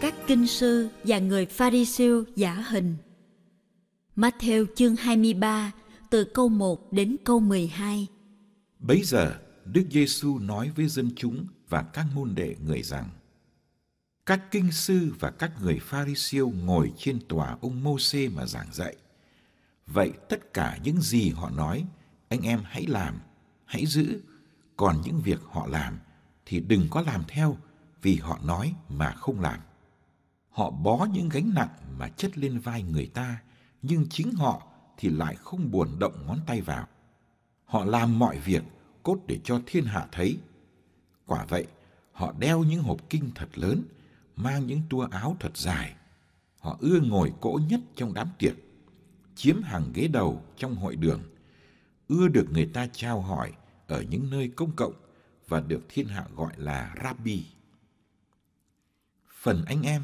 các kinh sư và người Pharisêu giả hình. Matthew chương 23 từ câu 1 đến câu 12. Bấy giờ, Đức Giêsu nói với dân chúng và các môn đệ người rằng: Các kinh sư và các người Pharisêu ngồi trên tòa ông Môsê mà giảng dạy. Vậy tất cả những gì họ nói, anh em hãy làm, hãy giữ, còn những việc họ làm thì đừng có làm theo vì họ nói mà không làm. Họ bó những gánh nặng mà chất lên vai người ta, nhưng chính họ thì lại không buồn động ngón tay vào. Họ làm mọi việc cốt để cho thiên hạ thấy. Quả vậy, họ đeo những hộp kinh thật lớn, mang những tua áo thật dài. Họ ưa ngồi cỗ nhất trong đám tiệc, chiếm hàng ghế đầu trong hội đường, ưa được người ta trao hỏi ở những nơi công cộng và được thiên hạ gọi là Rabbi. Phần anh em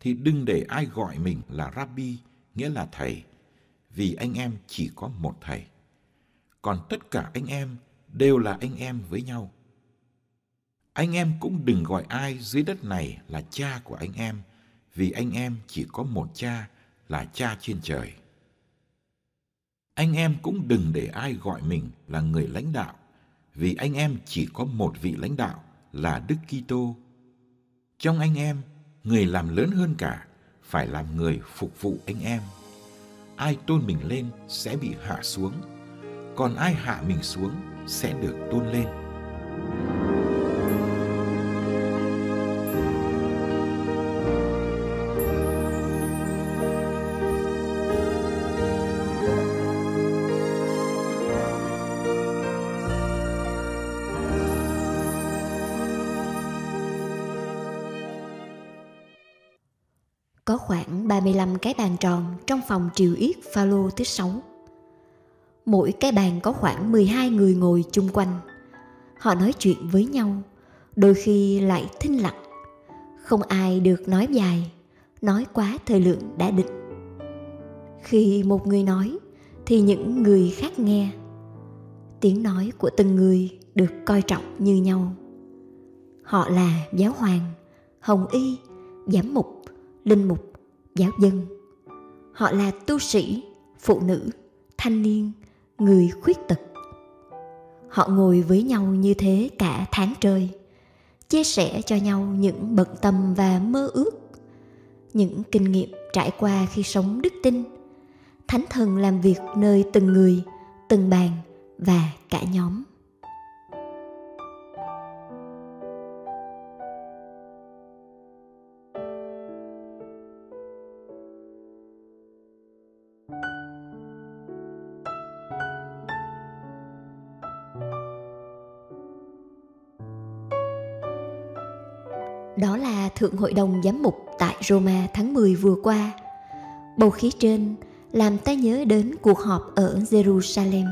thì đừng để ai gọi mình là Rabbi, nghĩa là thầy, vì anh em chỉ có một thầy. Còn tất cả anh em đều là anh em với nhau. Anh em cũng đừng gọi ai dưới đất này là cha của anh em, vì anh em chỉ có một cha là cha trên trời. Anh em cũng đừng để ai gọi mình là người lãnh đạo, vì anh em chỉ có một vị lãnh đạo là Đức Kitô. Trong anh em, người làm lớn hơn cả phải làm người phục vụ anh em. Ai tôn mình lên sẽ bị hạ xuống, còn ai hạ mình xuống sẽ được tôn lên. Có khoảng 35 cái bàn tròn trong phòng triều yết Phaolô thứ sáu. Mỗi cái bàn có khoảng 12 người ngồi chung quanh. Họ nói chuyện với nhau, đôi khi lại thinh lặng. Không ai được nói dài, nói quá thời lượng đã định. Khi một người nói thì những người khác nghe. Tiếng nói của từng người được coi trọng như nhau. Họ là giáo hoàng, hồng y, giám mục, linh mục, giáo dân. Họ là tu sĩ, phụ nữ, thanh niên, người khuyết tật. Họ ngồi với nhau như thế cả tháng trời, chia sẻ cho nhau những bận tâm và mơ ước, những kinh nghiệm trải qua khi sống đức tin. Thánh thần làm việc nơi từng người, từng bàn và cả nhóm. Đó là Thượng Hội đồng Giám mục tại Roma tháng 10 vừa qua. Bầu khí trên làm ta nhớ đến cuộc họp ở Jerusalem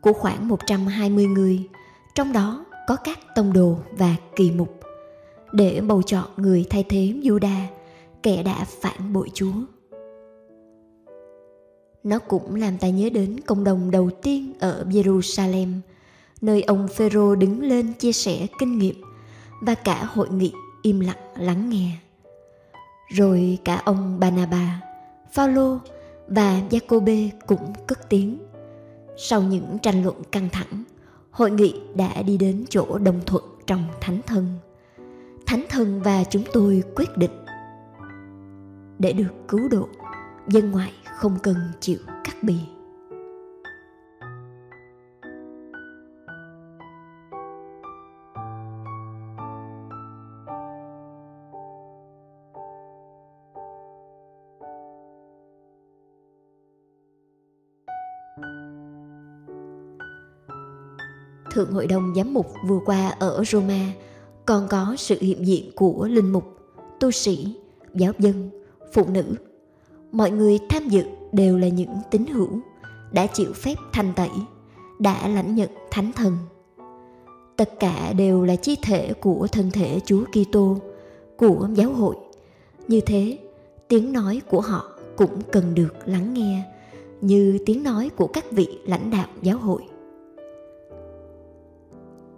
của khoảng 120 người, trong đó có các tông đồ và kỳ mục, để bầu chọn người thay thế Juda, kẻ đã phản bội Chúa. Nó cũng làm ta nhớ đến cộng đồng đầu tiên ở Jerusalem, nơi ông Phêrô đứng lên chia sẻ kinh nghiệm và cả hội nghị im lặng lắng nghe. Rồi cả ông Banaba, Phaolô và Jacobe cũng cất tiếng. Sau những tranh luận căng thẳng, hội nghị đã đi đến chỗ đồng thuận trong thánh thân. Thánh thân và chúng tôi quyết định để được cứu độ, dân ngoại không cần chịu cắt bì. Thượng Hội đồng Giám mục vừa qua ở Roma còn có sự hiện diện của linh mục, tu sĩ, giáo dân, phụ nữ. Mọi người tham dự đều là những tín hữu đã chịu phép thanh tẩy, đã lãnh nhận thánh thần. Tất cả đều là chi thể của thân thể Chúa Kitô, của giáo hội. Như thế, tiếng nói của họ cũng cần được lắng nghe như tiếng nói của các vị lãnh đạo giáo hội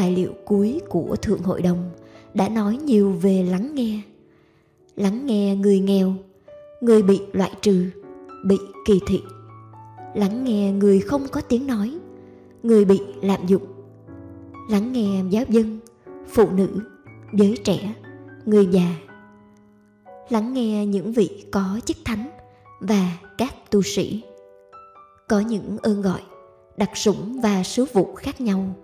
tài liệu cuối của Thượng Hội đồng, đã nói nhiều về lắng nghe. lắng nghe người nghèo, người bị loại trừ, bị kỳ thị. Lắng nghe người không có tiếng nói, người bị lạm dụng. Lắng nghe giáo dân, phụ nữ, giới trẻ, người già. Lắng nghe những vị có chức thánh và các tu sĩ. Có những ơn gọi, đặc sủng và sứ vụ khác nhau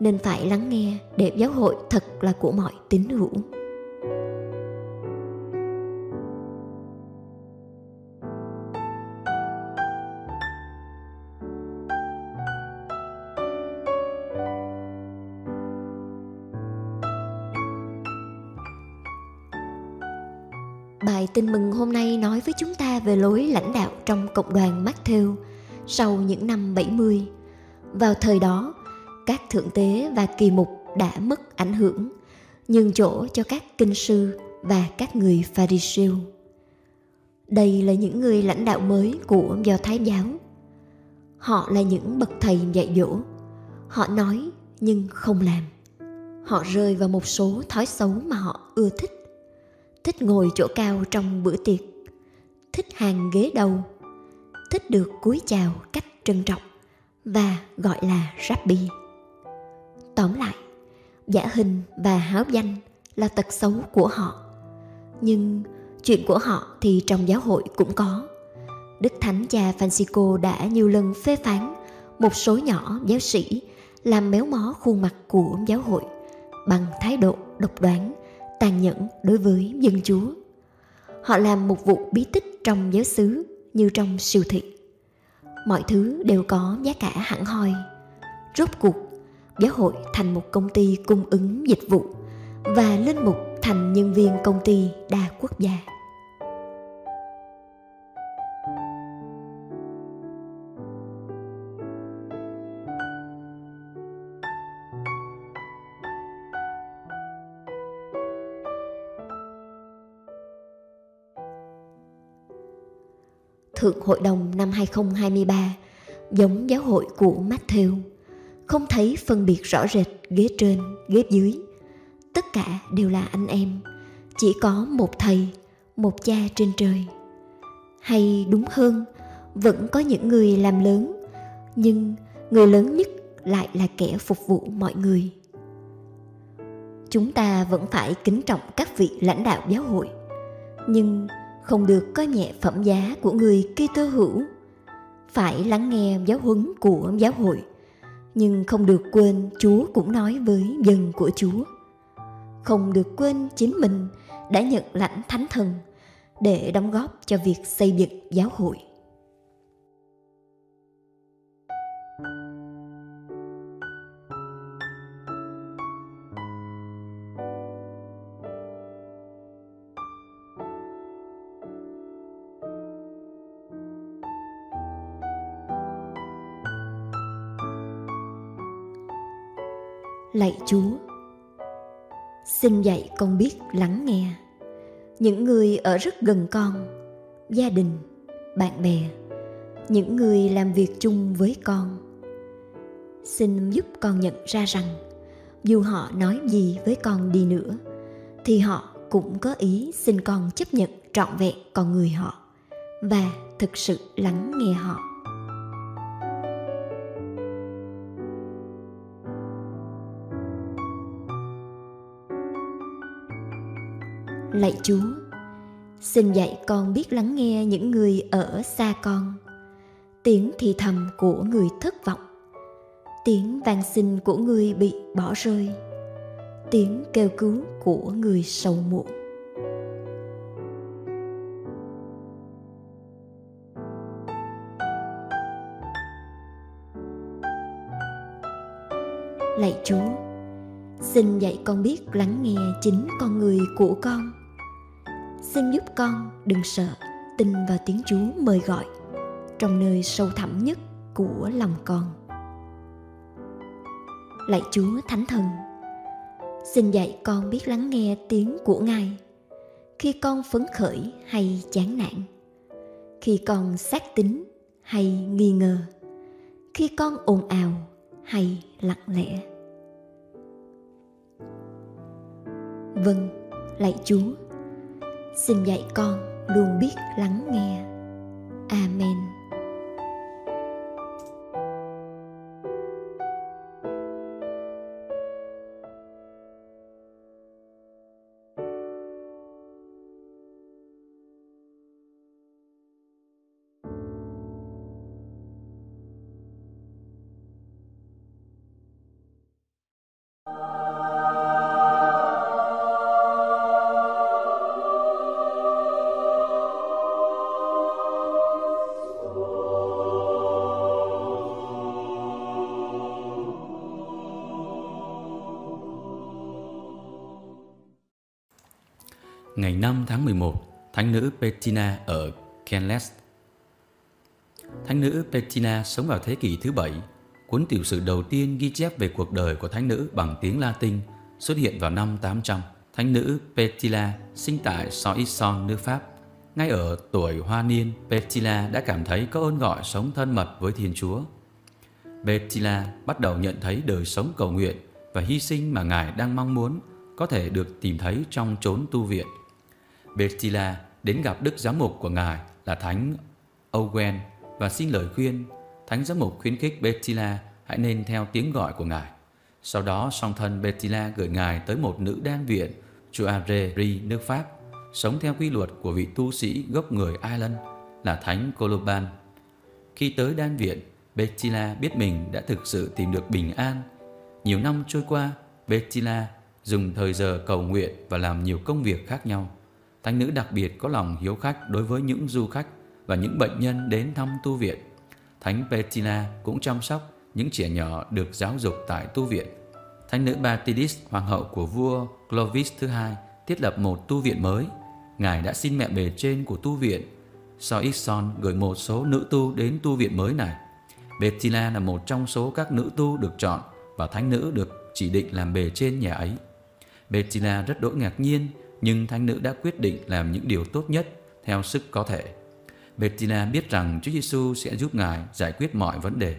nên phải lắng nghe để giáo hội thật là của mọi tín hữu Bài tin mừng hôm nay nói với chúng ta về lối lãnh đạo trong cộng đoàn Matthew sau những năm 70. Vào thời đó, các thượng tế và kỳ mục đã mất ảnh hưởng, nhường chỗ cho các kinh sư và các người Pharisêu. Đây là những người lãnh đạo mới của Do Thái giáo. Họ là những bậc thầy dạy dỗ. Họ nói nhưng không làm. Họ rơi vào một số thói xấu mà họ ưa thích thích ngồi chỗ cao trong bữa tiệc thích hàng ghế đầu thích được cúi chào cách trân trọng và gọi là rabbi tóm lại, giả hình và háo danh là tật xấu của họ. Nhưng chuyện của họ thì trong giáo hội cũng có. Đức thánh cha francisco đã nhiều lần phê phán một số nhỏ giáo sĩ làm méo mó khuôn mặt của giáo hội bằng thái độ độc đoán, tàn nhẫn đối với dân chúa. Họ làm một vụ bí tích trong giáo xứ như trong siêu thị. Mọi thứ đều có giá cả hẳn hoi. Rốt cuộc giáo hội thành một công ty cung ứng dịch vụ và linh mục thành nhân viên công ty đa quốc gia. Thượng Hội đồng năm 2023 giống giáo hội của Matthew, không thấy phân biệt rõ rệt ghế trên, ghế dưới. Tất cả đều là anh em, chỉ có một thầy, một cha trên trời. Hay đúng hơn, vẫn có những người làm lớn, nhưng người lớn nhất lại là kẻ phục vụ mọi người. Chúng ta vẫn phải kính trọng các vị lãnh đạo giáo hội, nhưng không được coi nhẹ phẩm giá của người Kitô hữu. Phải lắng nghe giáo huấn của giáo hội, nhưng không được quên Chúa cũng nói với dân của Chúa. Không được quên chính mình đã nhận lãnh thánh thần để đóng góp cho việc xây dựng giáo hội. Lạy chúa. Xin dạy con biết lắng nghe. Những người ở rất gần con, gia đình, bạn bè, những người làm việc chung với con. Xin giúp con nhận ra rằng, dù họ nói gì với con đi nữa, thì họ cũng có ý xin con chấp nhận trọn vẹn con người họ và thực sự lắng nghe họ. Lạy chúa, xin dạy con biết lắng nghe những người ở xa con. Tiếng thì thầm của người thất vọng. Tiếng van xin của người bị bỏ rơi. Tiếng kêu cứu của người sầu muộn. Lạy chúa, xin dạy con biết lắng nghe chính con người của con xin giúp con đừng sợ, tin vào tiếng chúa mời gọi, trong nơi sâu thẳm nhất của lòng con. Lạy chúa thánh thần, xin dạy con biết lắng nghe tiếng của ngài. Khi con phấn khởi hay chán nản, khi con xác tín hay nghi ngờ, khi con ồn ào hay lặng lẽ. Vâng lạy chúa xin dạy con luôn biết lắng nghe. Amen. Ngày 5 tháng 11, Thánh nữ Bettina ở Kenles. Thánh nữ Bettina sống vào thế kỷ thứ bảy. Cuốn tiểu sử đầu tiên ghi chép về cuộc đời của thánh nữ bằng tiếng Latin xuất hiện vào năm 800. Thánh nữ Petila sinh tại Soissons, nước Pháp. Ngay ở tuổi hoa niên, Petila đã cảm thấy có ơn gọi sống thân mật với Thiên Chúa. Petila bắt đầu nhận thấy đời sống cầu nguyện và hy sinh mà Ngài đang mong muốn có thể được tìm thấy trong chốn tu viện. Betila đến gặp Đức Giám mục của Ngài là Thánh Owen và xin lời khuyên. Thánh Giám mục khuyến khích Betila hãy nên theo tiếng gọi của Ngài. Sau đó song thân Betila gửi Ngài tới một nữ đan viện Chuareri, nước Pháp, sống theo quy luật của vị tu sĩ gốc người Ireland là Thánh Coloban. Khi tới đan viện, Betila biết mình đã thực sự tìm được bình an. Nhiều năm trôi qua, Betila dùng thời giờ cầu nguyện và làm nhiều công việc khác nhau. Thánh nữ đặc biệt có lòng hiếu khách đối với những du khách và những bệnh nhân đến thăm tu viện. Thánh Petina cũng chăm sóc những trẻ nhỏ được giáo dục tại tu viện. Thánh nữ Batidis, hoàng hậu của vua Clovis thứ hai, thiết lập một tu viện mới. Ngài đã xin mẹ bề trên của tu viện Soixon gửi một số nữ tu đến tu viện mới này. Bettina là một trong số các nữ tu được chọn và thánh nữ được chỉ định làm bề trên nhà ấy. Bettina rất đỗi ngạc nhiên nhưng thánh nữ đã quyết định làm những điều tốt nhất theo sức có thể. Bettina biết rằng Chúa Giêsu sẽ giúp ngài giải quyết mọi vấn đề.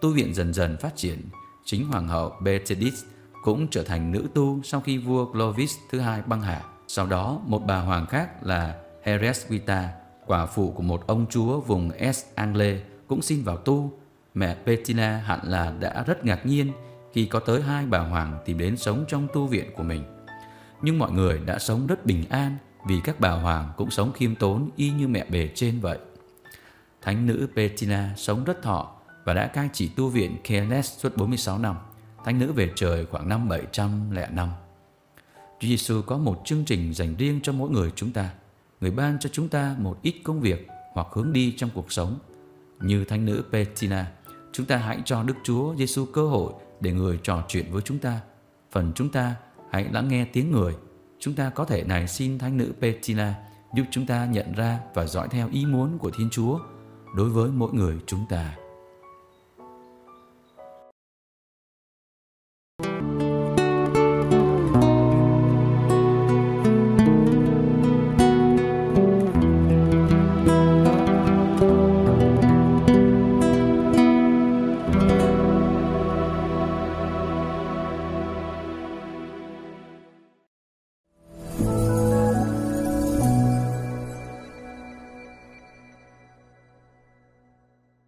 Tu viện dần dần phát triển, chính hoàng hậu Betedis cũng trở thành nữ tu sau khi vua Clovis thứ hai băng hà. Sau đó, một bà hoàng khác là Heresquita, quả phụ của một ông chúa vùng Es Angle cũng xin vào tu. Mẹ Bettina hẳn là đã rất ngạc nhiên khi có tới hai bà hoàng tìm đến sống trong tu viện của mình nhưng mọi người đã sống rất bình an vì các bà hoàng cũng sống khiêm tốn y như mẹ bề trên vậy. Thánh nữ Petina sống rất thọ và đã cai trị tu viện Keles suốt 46 năm. Thánh nữ về trời khoảng năm 700 năm. Chúa Giêsu có một chương trình dành riêng cho mỗi người chúng ta. Người ban cho chúng ta một ít công việc hoặc hướng đi trong cuộc sống. Như thánh nữ Petina. chúng ta hãy cho Đức Chúa Giêsu cơ hội để người trò chuyện với chúng ta. Phần chúng ta hãy lắng nghe tiếng người. Chúng ta có thể này xin Thánh nữ Petina giúp chúng ta nhận ra và dõi theo ý muốn của Thiên Chúa đối với mỗi người chúng ta.